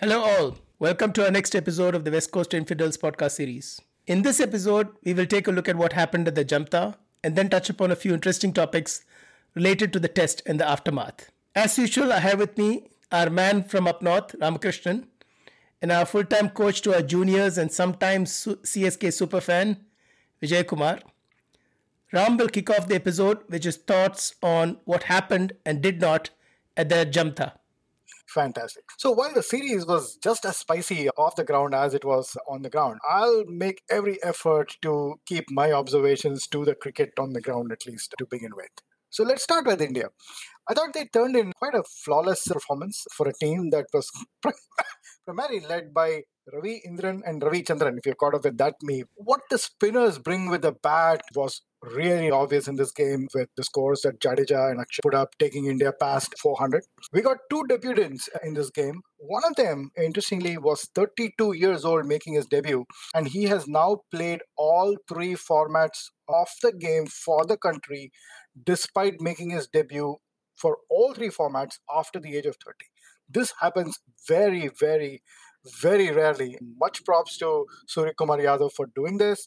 Hello, all. Welcome to our next episode of the West Coast Infidels podcast series. In this episode, we will take a look at what happened at the Jamtha and then touch upon a few interesting topics related to the test and the aftermath. As usual, I have with me our man from up north, Ramakrishnan, and our full time coach to our juniors and sometimes CSK superfan, Vijay Kumar. Ram will kick off the episode, which is thoughts on what happened and did not at the Jamtha fantastic. So while the series was just as spicy off the ground as it was on the ground, I'll make every effort to keep my observations to the cricket on the ground at least to begin with. So let's start with India. I thought they turned in quite a flawless performance for a team that was primarily led by Ravi Indran and Ravi Chandran, if you're caught up with that meme. What the spinners bring with the bat was really obvious in this game with the scores that Jadeja and Axar put up, taking India past 400. We got two debutants in this game. One of them, interestingly, was 32 years old making his debut, and he has now played all three formats of the game for the country, despite making his debut for all three formats after the age of 30. This happens very, very, very rarely. Much props to Suryakumar Yadav for doing this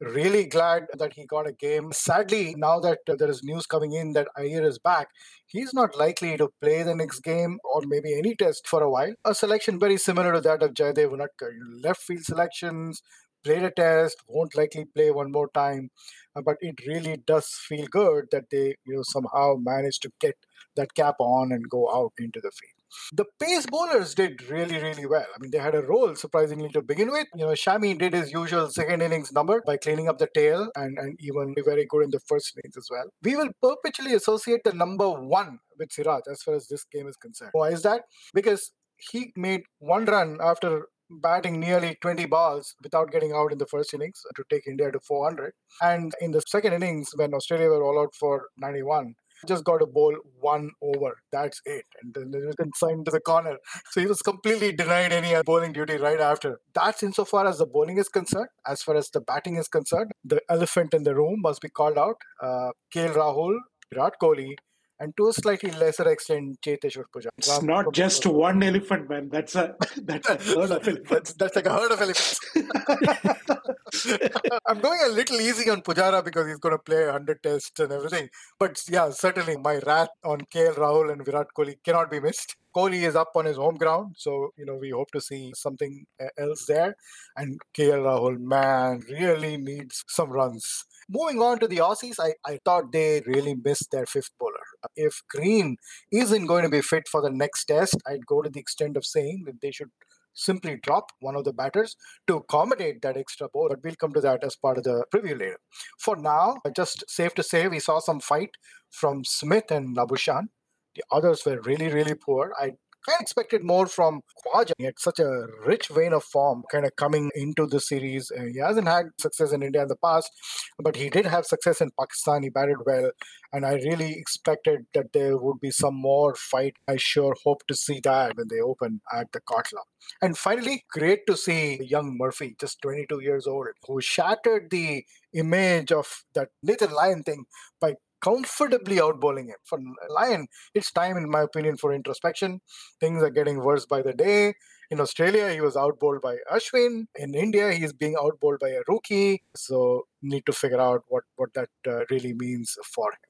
really glad that he got a game. Sadly, now that there is news coming in that Iyer is back, he's not likely to play the next game or maybe any test for a while. A selection very similar to that of Jaydev Unadkat. Left field selections, played a test, won't likely play one more time. Uh, but it really does feel good that they you know somehow managed to get that cap on and go out into the field. The pace bowlers did really, really well. I mean, they had a role surprisingly to begin with. You know, Shami did his usual second innings number by cleaning up the tail and, and even be very good in the first innings as well. We will perpetually associate the number one with Siraj as far as this game is concerned. Why is that? Because he made one run after batting nearly 20 balls without getting out in the first innings to take India to 400. And in the second innings, when Australia were all out for 91, just got a bowl one over. That's it. And then he was consigned to the corner. So he was completely denied any bowling duty right after. That's insofar as the bowling is concerned. As far as the batting is concerned, the elephant in the room must be called out. Uh, KL Rahul, Virat Kohli, and to a slightly lesser extent, Cheteshwar Pujara. It's not just one elephant, man. That's a that's a herd of elephants. that's, that's like a herd of elephants. I'm going a little easy on Pujara because he's going to play 100 tests and everything. But yeah, certainly my wrath on KL Rahul and Virat Kohli cannot be missed. Kohli is up on his home ground, so you know we hope to see something eh, else there. And KL Rahul, man, really needs some runs. Moving on to the Aussies, I, I thought they really missed their fifth bowler. If Green isn't going to be fit for the next test, I'd go to the extent of saying that they should simply drop one of the batters to accommodate that extra ball. But we'll come to that as part of the preview later. For now, just safe to say, we saw some fight from Smith and Labuschagne. The others were really, really poor. I kind of expected more from Khawaja. He had such a rich vein of form kind of coming into the series. Uh, he hasn't had success in India in the past, but he did have success in Pakistan. He batted well, and I really expected that there would be some more fight. I sure hope to see that when they open at the Kotla. And finally, great to see young Murphy, just 22 years old, who shattered the image of that Nathan Lyon thing by comfortably outbowling him. For Lyon, it's time, in my opinion, for introspection. Things are getting worse by the day. In Australia, he was outbowled by Ashwin. In India, he's being outbowled by a rookie. So, need to figure out what what that uh, really means for him.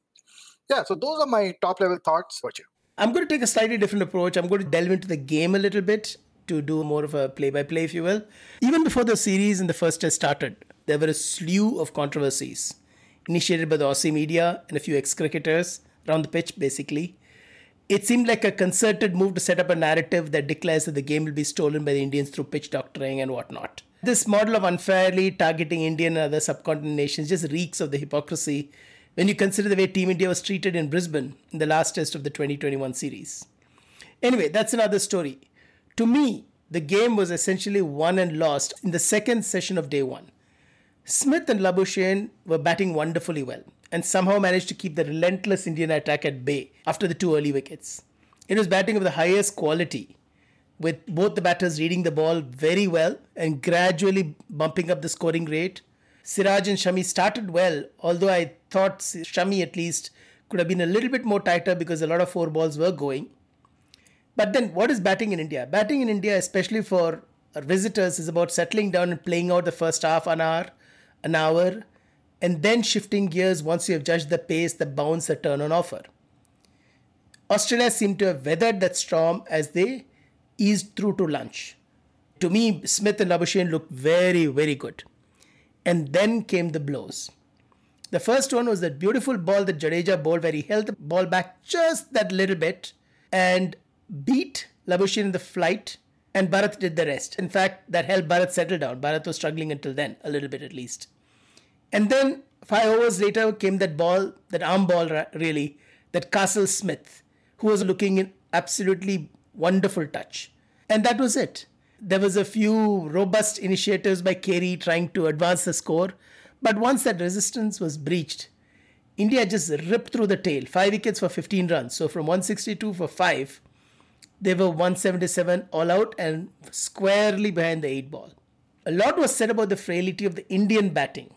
Yeah, so those are my top level thoughts. What you? I'm going to take a slightly different approach. I'm going to delve into the game a little bit to do more of a play by play, if you will. Even before the series and the first test started, there were a slew of controversies initiated by the Aussie media and a few ex cricketers around the pitch, basically. It seemed like a concerted move to set up a narrative that declares that the game will be stolen by the Indians through pitch doctoring and whatnot. This model of unfairly targeting Indian and other subcontinent nations just reeks of the hypocrisy when you consider the way Team India was treated in Brisbane in the last test of the 2021 series. Anyway, that's another story. To me, the game was essentially won and lost in the second session of day one. Smith and Labuschagne were batting wonderfully well and somehow managed to keep the relentless Indian attack at bay after the two early wickets. It was batting of the highest quality, with both the batters reading the ball very well and gradually bumping up the scoring rate. Siraj and Shami started well, although I thought Shami at least could have been a little bit more tighter because a lot of four balls were going. But then, what is batting in India? Batting in India, especially for visitors, is about settling down and playing out the first half an hour, an hour, and then shifting gears once you have judged the pace, the bounce, the turn on offer. Australia seemed to have weathered that storm as they eased through to lunch. To me, Smith and Labuschagne looked very, very good. And then came the blows. The first one was that beautiful ball that Jadeja bowled, where he held the ball back just that little bit and beat Labuschagne in the flight, and Bharat did the rest. In fact, that helped Bharat settle down. Bharat was struggling until then, a little bit at least. And then five hours later came that ball, that arm ball, really, that Castle Smith, who was looking in absolutely wonderful touch. And that was it. There was a few robust initiatives by Carey trying to advance the score, but once that resistance was breached, India just ripped through the tail. Five wickets for 15 runs. So from 162 for five, they were 177 all out and squarely behind the eight ball. A lot was said about the frailty of the Indian batting.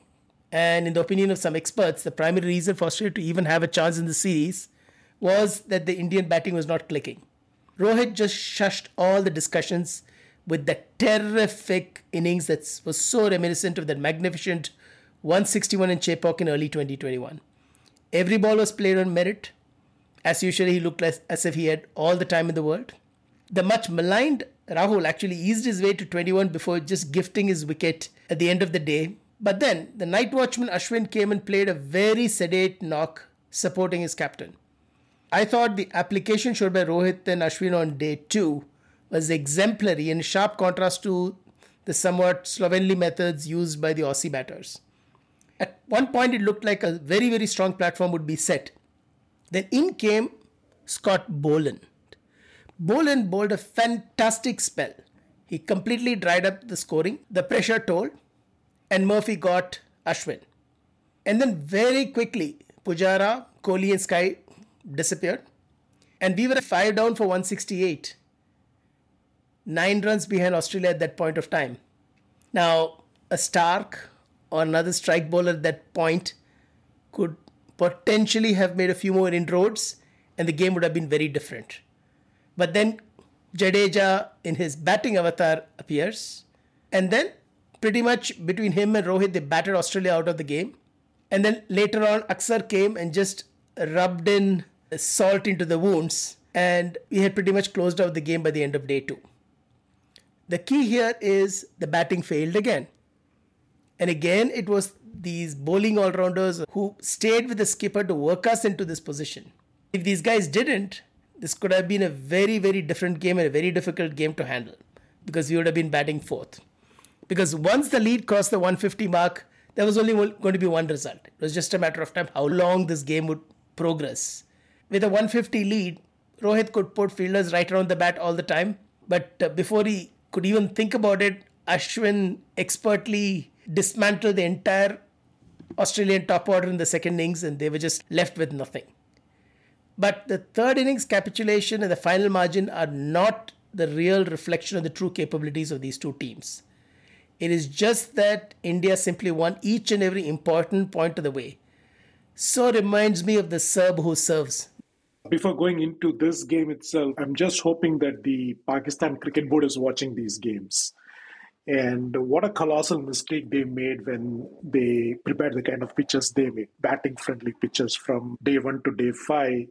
And in the opinion of some experts, the primary reason for Australia to even have a chance in the series was that the Indian batting was not clicking. Rohit just shushed all the discussions with that terrific innings that was so reminiscent of that magnificent 161 in Chepauk in early 2021. Every ball was played on merit. As usual, he looked as, as if he had all the time in the world. The much maligned Rahul actually eased his way to 21 before just gifting his wicket at the end of the day. But then the night watchman Ashwin came and played a very sedate knock supporting his captain. I thought the application showed by Rohit and Ashwin on day two was exemplary in sharp contrast to the somewhat slovenly methods used by the Aussie batters. At one point, it looked like a very, very strong platform would be set. Then in came Scott Boland. Boland bowled a fantastic spell. He completely dried up the scoring, the pressure told, and Murphy got Ashwin. And then very quickly, Pujara, Kohli, and Sky disappeared. And we were five down for 168. Nine runs behind Australia at that point of time. Now, a Stark or another strike bowler at that point could potentially have made a few more inroads and the game would have been very different. But then Jadeja in his batting avatar appears and then pretty much between him and Rohit they batted Australia out of the game. And then later on Axar came and just rubbed in salt into the wounds and we had pretty much closed out the game by the end of day 2. The key here is the batting failed again. And again, it was these bowling all rounders who stayed with the skipper to work us into this position. If these guys didn't, this could have been a very, very different game and a very difficult game to handle because we would have been batting fourth. Because once the lead crossed the 150 mark, there was only going to be one result. It was just a matter of time how long this game would progress. With a 150 lead, Rohit could put fielders right around the bat all the time. But uh, before he could even think about it, Ashwin expertly dismantled the entire Australian top order in the second innings and they were just left with nothing. But the third innings capitulation and the final margin are not the real reflection of the true capabilities of these two teams. It is just that India simply won each and every important point of the way. So reminds me of the Serb who serves. Before going into this game itself, I'm just hoping that the Pakistan Cricket Board is watching these games and what a colossal mistake they made when they prepared the kind of pitches they made. Batting friendly pitches from day one to day five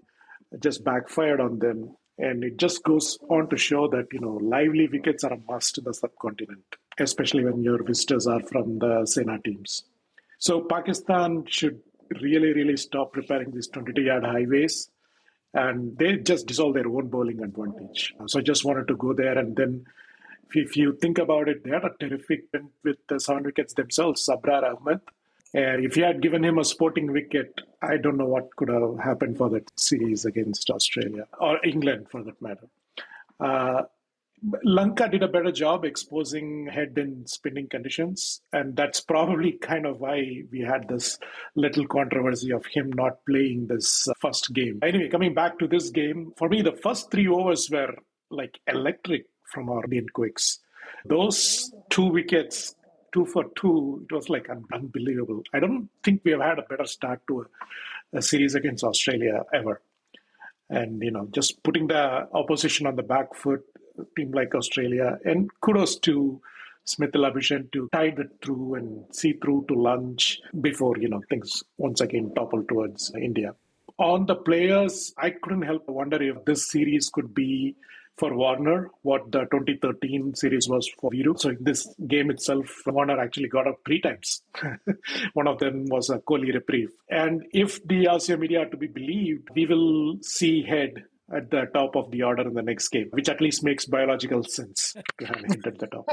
just backfired on them. And it just goes on to show that, you know, lively wickets are a must in the subcontinent, especially when your visitors are from the Sena teams. So Pakistan should really, really stop preparing these 22 yard highways and they just dissolve their own bowling advantage. So I just wanted to go there and then if you think about it, they had a terrific with the seven wickets themselves, Abrar Ahmed. If you had given him a sporting wicket, I don't know what could have happened for that series against Australia or England for that matter. Uh, Lanka did a better job exposing head in spinning conditions, and that's probably kind of why we had this little controversy of him not playing this first game. Anyway, coming back to this game, for me, the first three overs were like electric from our Indian quicks. Those two wickets, two for two, it was like unbelievable. I don't think we have had a better start to a, a series against Australia ever. and you know just putting the opposition on the back foot. Team like Australia, and kudos to Smith Labuschagne to tide it through and see through to lunch before you know things once again topple towards India. On the players, I couldn't help but wonder if this series could be for Warner what the 2013 series was for Viru. So in this game itself, Warner actually got up three times. One of them was a Kohli reprieve. And if the RCA media are to be believed, we will see Head at the top of the order in the next game, which at least makes biological sense to have him at the top.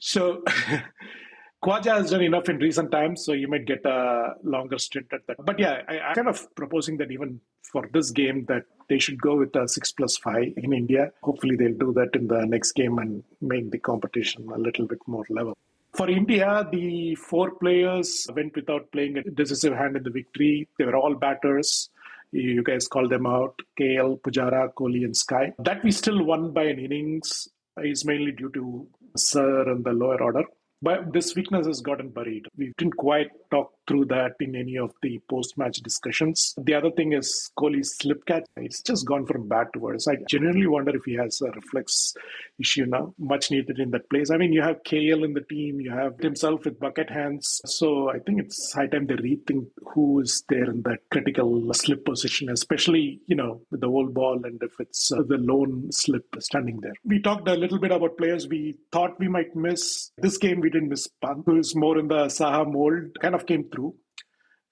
So Khawaja has done enough in recent times, so you might get a longer stint at that. But yeah, I, am kind of proposing that even for this game, that they should go with a six plus five in India. Hopefully, they'll do that in the next game and make the competition a little bit more level. For India, the four players went without playing a decisive hand in the victory. They were all batters. You guys called them out KL, Pujara, Kohli, and Sky. That we still won by an innings is mainly due to Sir and the lower order. But this weakness has gotten buried. We didn't quite talk through that in any of the post-match discussions. The other thing is Kohli's slip catch. It's just gone from bad to worse. I genuinely wonder if he has a reflex issue now, much needed in that place. I mean, you have KL in the team, you have himself with bucket hands. So I think it's high time they rethink who is there in that critical slip position, especially, you know, with the whole ball and if it's uh, the lone slip standing there. We talked a little bit about players we thought we might miss. This game we didn't miss Pant, who's more in the Saha mold, kind of came.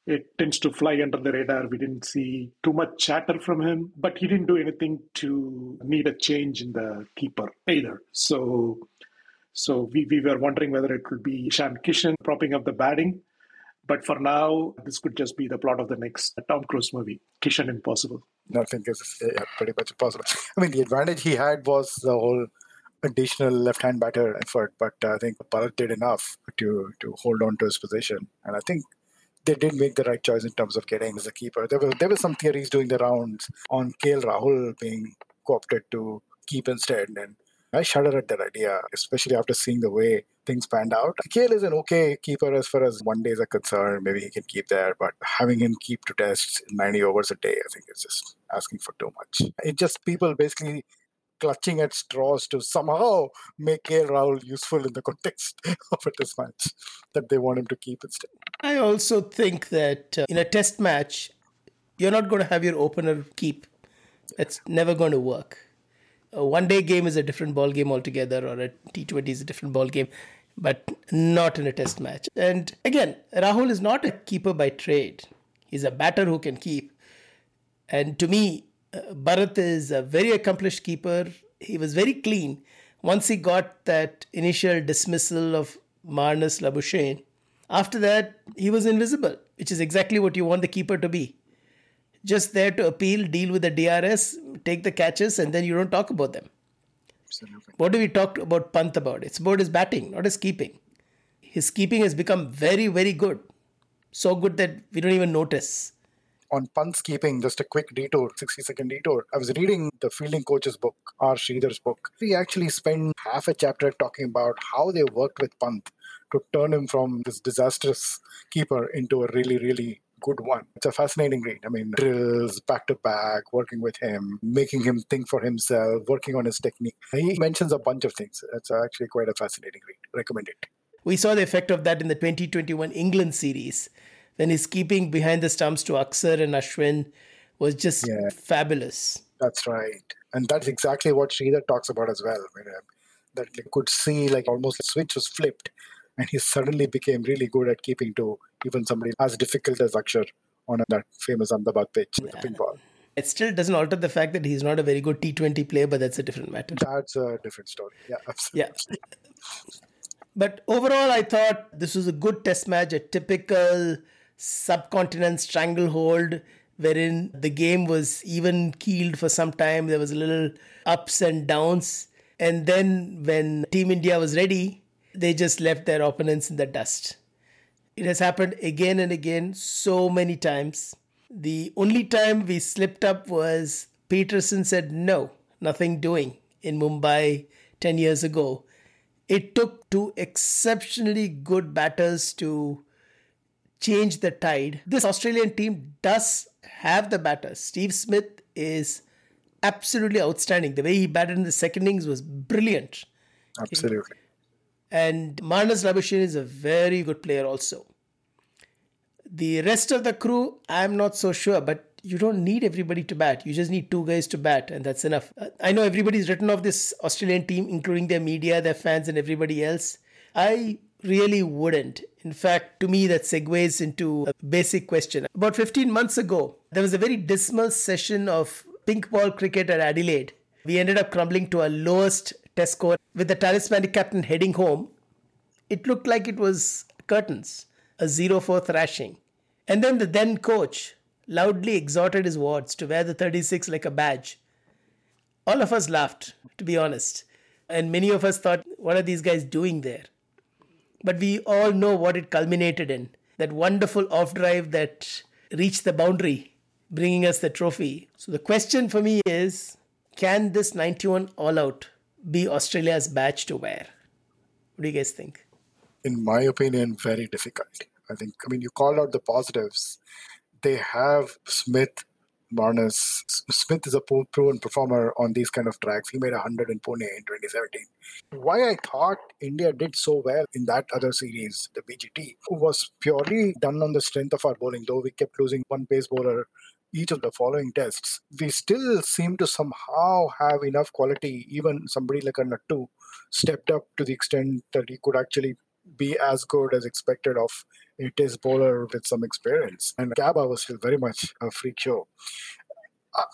It tends to fly under the radar. We didn't see too much chatter from him, but he didn't do anything to need a change in the keeper either. So, so we, we were wondering whether it could be Ishan Kishan propping up the batting. But for now, this could just be the plot of the next Tom Cruise movie, Kishan Impossible. Nothing is yeah, pretty much impossible. I mean, the advantage he had was the whole additional left-hand batter effort, but I think Bharat did enough to to hold on to his position, and I think they did make the right choice in terms of getting as a keeper. There were there were some theories doing the rounds on KL Rahul being co-opted to keep instead, and I shudder at that idea, especially after seeing the way things panned out. KL is an okay keeper as far as one days are concerned. Maybe he can keep there, but having him keep to tests 90 overs a day, I think is just asking for too much. It just people basically clutching at straws to somehow make Rahul useful in the context of a test match that they want him to keep instead. I also think that uh, in a test match, you're not going to have your opener keep. It's never going to work. A one day game is a different ball game altogether, or a T20 is a different ball game, but not in a test match. And again, Rahul is not a keeper by trade. He's a batter who can keep. And to me, Bharat is a very accomplished keeper. He was very clean. Once he got that initial dismissal of Marnus Labuschagne, after that, he was invisible, which is exactly what you want the keeper to be. Just there to appeal, deal with the DRS, take the catches, and then you don't talk about them. Absolutely. What do we talk about Pant about? It's about his batting, not his keeping. His keeping has become very, very good. So good that we don't even notice on Pant's keeping, just a quick detour, 60 second detour. I was reading the fielding coach's book, R. Sridhar's book. We actually spent half a chapter talking about how they worked with Pant to turn him from this disastrous keeper into a really, really good one. It's a fascinating read. I mean, drills back to back, working with him, making him think for himself, working on his technique. He mentions a bunch of things. It's actually quite a fascinating read. Recommend it. We saw the effect of that in the 2021 England series when his keeping behind the stumps to Axar and Ashwin was just yeah. fabulous. That's right. And that's exactly what Sridhar talks about as well. I mean, uh, that you could see like almost the switch was flipped and he suddenly became really good at keeping to even somebody as difficult as Axar on that famous Ahmedabad pitch with the pink ball. It still doesn't alter the fact that he's not a very good T20 player, but that's a different matter. That's a different story. Yeah, absolutely. Yeah. But overall, I thought this was a good test match, a typical subcontinent stranglehold wherein the game was even keeled for some time. There was a little ups and downs. And then when Team India was ready, they just left their opponents in the dust. It has happened again and again, so many times. The only time we slipped up was Pietersen said no, nothing doing in Mumbai 10 years ago. It took two exceptionally good batters to change the tide. This Australian team does have the batters. Steve Smith is absolutely outstanding. The way he batted in the second innings was brilliant. Absolutely. And Marnus Labuschagne is a very good player also. The rest of the crew, I'm not so sure, but you don't need everybody to bat. You just need two guys to bat, and that's enough. Uh, I know everybody's written off this Australian team, including their media, their fans, and everybody else. I really wouldn't. In fact, to me, that segues into a basic question. About 15 months ago, there was a very dismal session of pink ball cricket at Adelaide. We ended up crumbling to our lowest test score with the talismanic captain heading home. It looked like it was curtains, a 0 4 thrashing. And then the then coach loudly exhorted his wards to wear the 36 like a badge. All of us laughed, to be honest. And many of us thought, what are these guys doing there? But we all know what it culminated in that wonderful off drive that reached the boundary, bringing us the trophy. So the question for me is can this 91 all out be Australia's badge to wear? What do you guys think? In my opinion, very difficult. I think, I mean, you called out the positives. They have Smith, Marnus. Smith is a proven performer on these kind of tracks. He made 100 in Pune in 2017. Why I thought India did so well in that other series, the BGT, was purely done on the strength of our bowling, though we kept losing one pace bowler each of the following tests, we still seem to somehow have enough quality. Even somebody like a Nattu stepped up to the extent that he could actually be as good as expected of a test bowler with some experience. And Gabba was still very much a freak show.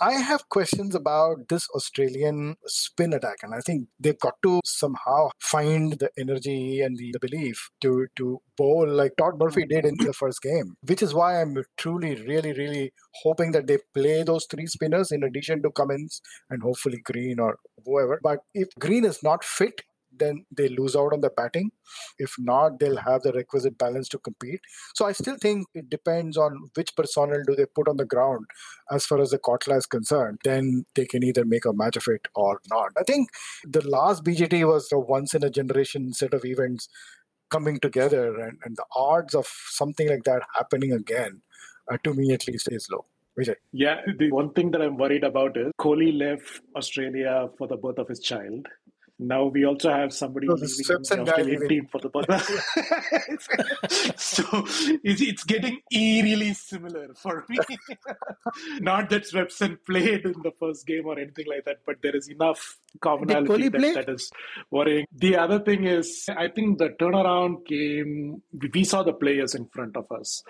I have questions about this Australian spin attack, and I think they've got to somehow find the energy and the, the belief to to bowl like Todd Murphy did in the first game, which is why I'm truly, really, really hoping that they play those three spinners in addition to Cummins and hopefully Green or whoever. But if Green is not fit, then they lose out on the batting. If not, they'll have the requisite balance to compete. So I still think it depends on which personnel do they put on the ground as far as the Kotla is concerned. Then they can either make a match of it or not. I think the last BGT was a once in a generation set of events coming together, and, and the odds of something like that happening again, uh, to me at least, is low. Yeah, the one thing that I'm worried about is Kohli left Australia for the birth of his child. Now we also have somebody So leaving the Australian team for the birth. so it's, it's getting eerily similar for me. Not that Swepson played in the first game or anything like that, but there is enough commonality that, that is worrying. The other thing is, I think the turnaround came. We saw the players in front of us,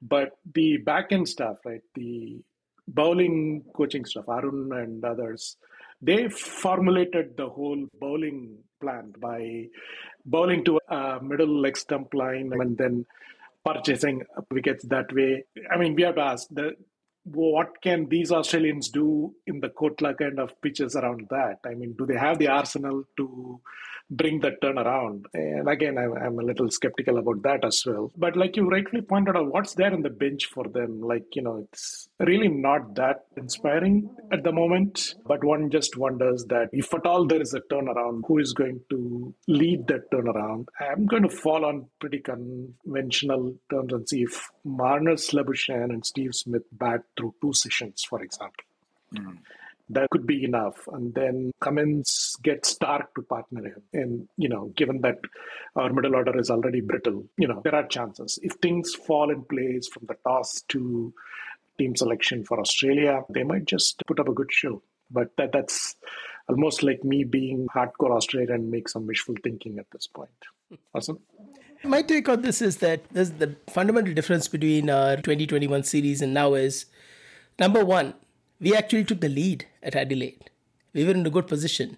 but the back end stuff, right? The bowling coaching stuff, Arun and others, they formulated the whole bowling plan by bowling to a middle leg stump line and then purchasing wickets that way. I mean, we have to ask the what can these Australians do in the Kotla kind of pitches around that? I mean, do they have the arsenal to bring that turnaround? And again, I'm, I'm a little skeptical about that as well. But like you rightly pointed out, what's there in the bench for them? Like, you know, it's really not that inspiring at the moment. But one just wonders that if at all there is a turnaround, who is going to lead that turnaround? I'm going to fall on pretty conventional terms and see if Marnus Labuschagne and Steve Smith bat through two sessions, for example. Mm. That could be enough. And then Cummins gets Stark to partner him. And, you know, given that our middle order is already brittle, you know, there are chances. If things fall in place from the toss to team selection for Australia, they might just put up a good show. But that, that's almost like me being hardcore Australian and make some wishful thinking at this point. Awesome. My take on this is that there's the fundamental difference between our 2021 series and now is number one, we actually took the lead at Adelaide. We were in a good position.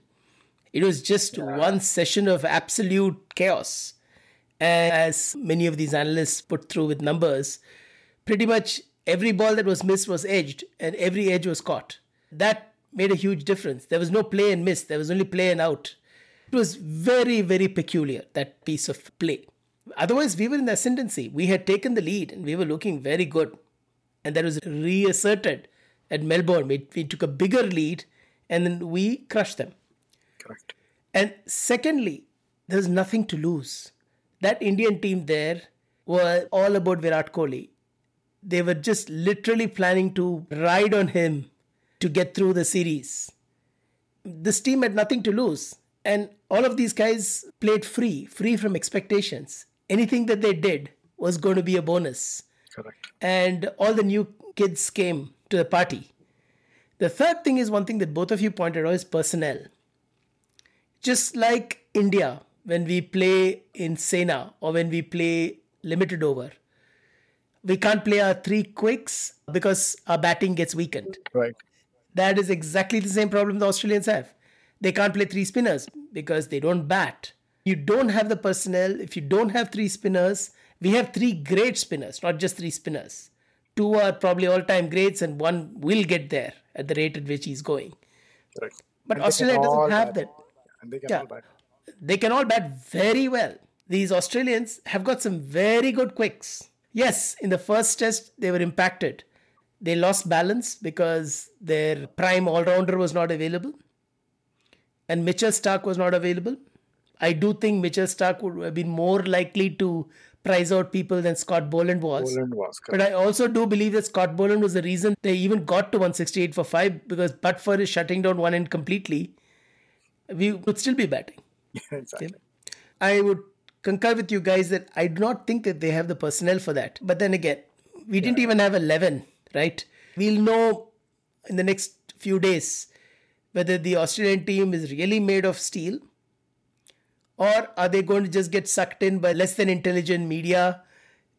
It was just one session of absolute chaos. And as many of these analysts put through with numbers, pretty much every ball that was missed was edged and every edge was caught. That made a huge difference. There was no play and miss, there was only play and out. It was very, very peculiar, that piece of play. Otherwise, we were in the ascendancy. We had taken the lead and we were looking very good. And that was reasserted at Melbourne. We, we took a bigger lead and then we crushed them. Correct. And secondly, there's nothing to lose. That Indian team there were all about Virat Kohli. They were just literally planning to ride on him to get through the series. This team had nothing to lose. And all of these guys played free, free from expectations. Anything that they did was going to be a bonus. Correct. And all the new kids came to the party. The third thing is one thing that both of you pointed out is personnel. Just like India, when we play in Sena or when we play limited over, we can't play our three quicks because our batting gets weakened. Right. That is exactly the same problem the Australians have. They can't play three spinners because they don't bat. You don't have the personnel. If you don't have three spinners, we have three great spinners, not just three spinners. Two are probably all time greats, and one will get there at the rate at which he's going. Correct. But And Australia doesn't have bat. that. And they can Yeah. all bat. They can all bat very well. These Australians have got some very good quicks. Yes, in the first test, they were impacted. They lost balance because their prime all rounder was not available. And Mitchell Stark was not available. I do think Mitchell Stark would have been more likely to prize out people than Scott Boland was. Boland was But. I also do believe that Scott Boland was the reason they even got to 168 for 5 because but for his shutting down one end completely, we would still be batting. exactly. I would concur with you guys that I do not think that they have the personnel for that. But then again, we didn't even have 11, right? We'll know in the next few days whether the Australian team is really made of steel or are they going to just get sucked in by less than intelligent media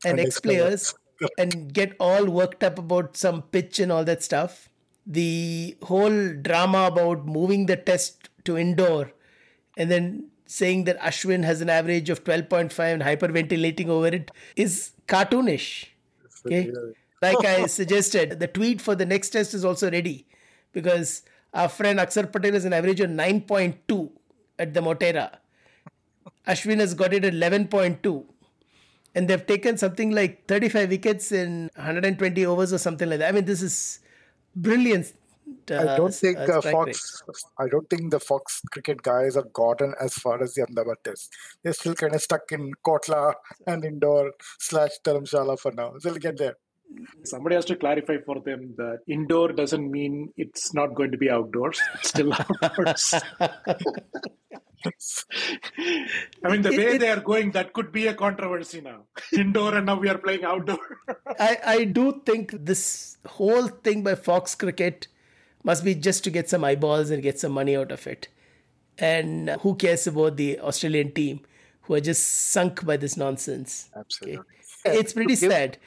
and, And ex players and get all worked up about some pitch and all that stuff. The whole drama about moving the test to indoor and then saying that Ashwin has an average of 12.5 and hyperventilating over it is cartoonish. Okay. Like I suggested, the tweet for the next test is also ready because our friend Axar Patel has an average of 9.2 at the Motera. Ashwin has got it at 11.2. And they've taken something like 35 wickets in 120 overs or something like that. I mean, this is brilliant. I uh, don't think uh, uh, strike rate. Fox. I don't think the Fox cricket guys have gotten as far as the Ahmedabad test. They're still kind of stuck in Kotla and indoor slash Dharamshala for now. They'll get there. Somebody has to clarify for them that indoor doesn't mean it's not going to be outdoors. It's still outdoors. I mean, the It- way it- they are going, that could be a controversy now. Indoor, and now we are playing outdoor. I, I do think this whole thing by Fox Cricket must be just to get some eyeballs and get some money out of it. And who cares about the Australian team who are just sunk by this nonsense? Absolutely. It's pretty give- sad.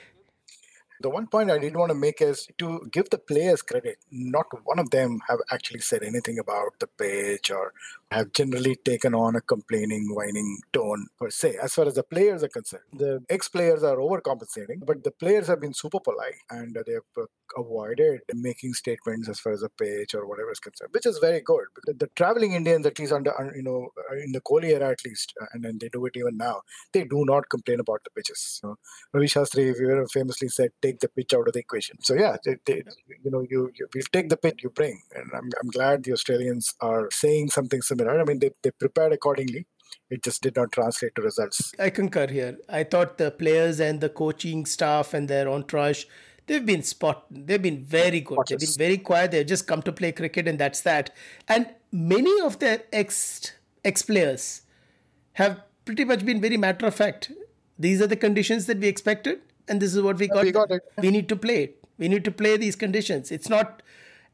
The one point I did want to make is to give the players credit. Not one of them have actually said anything about the pitch or have generally taken on a complaining, whining tone per se, as far as the players are concerned. The ex players are overcompensating, but the players have been super polite and they've uh, avoided making statements as far as the pitch or whatever is concerned, which is very good. Because the traveling Indians, at least under, you know, uh, in the Kohli era at least, uh, and then they do it even now, they do not complain about the pitches. So, Ravi Shastri famously said, "Take the pitch out of the equation." So yeah, they, they, you know, you, you we'll take the pitch you bring, and I'm, I'm glad the Australians are saying something similar. I mean, they, they prepared accordingly. It just did not translate to results. I concur here. I thought the players and the coaching staff and their entourage, they've been spot. They've been very good. They've been very quiet. They've just come to play cricket, and that's that. And many of their ex ex players have pretty much been very matter of fact. These are the conditions that we expected, and this is what we got. we got it. We need to play it. We need to play these conditions. It's not.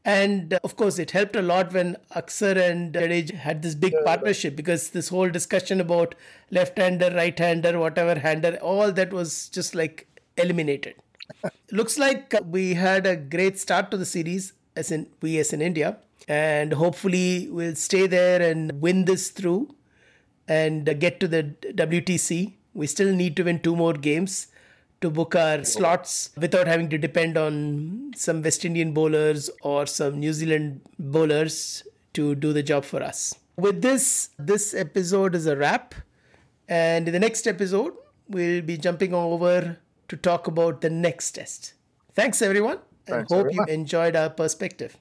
And uh, of course, it helped a lot when Axar and Jadeja had this big partnership because this whole discussion about left-hander, right-hander, whatever hander, all that was just like eliminated. Looks like we had a great start to the series, as in we as in India, and hopefully we'll stay there and win this through and get to the WTC. We still need to win two more games to book our slots without having to depend on some West Indian bowlers or some New Zealand bowlers to do the job for us. With this, this episode is a wrap. And in the next episode, we'll be jumping over to talk about the next test. Thanks, everyone. And Thanks, hope everyone. you enjoyed our perspective.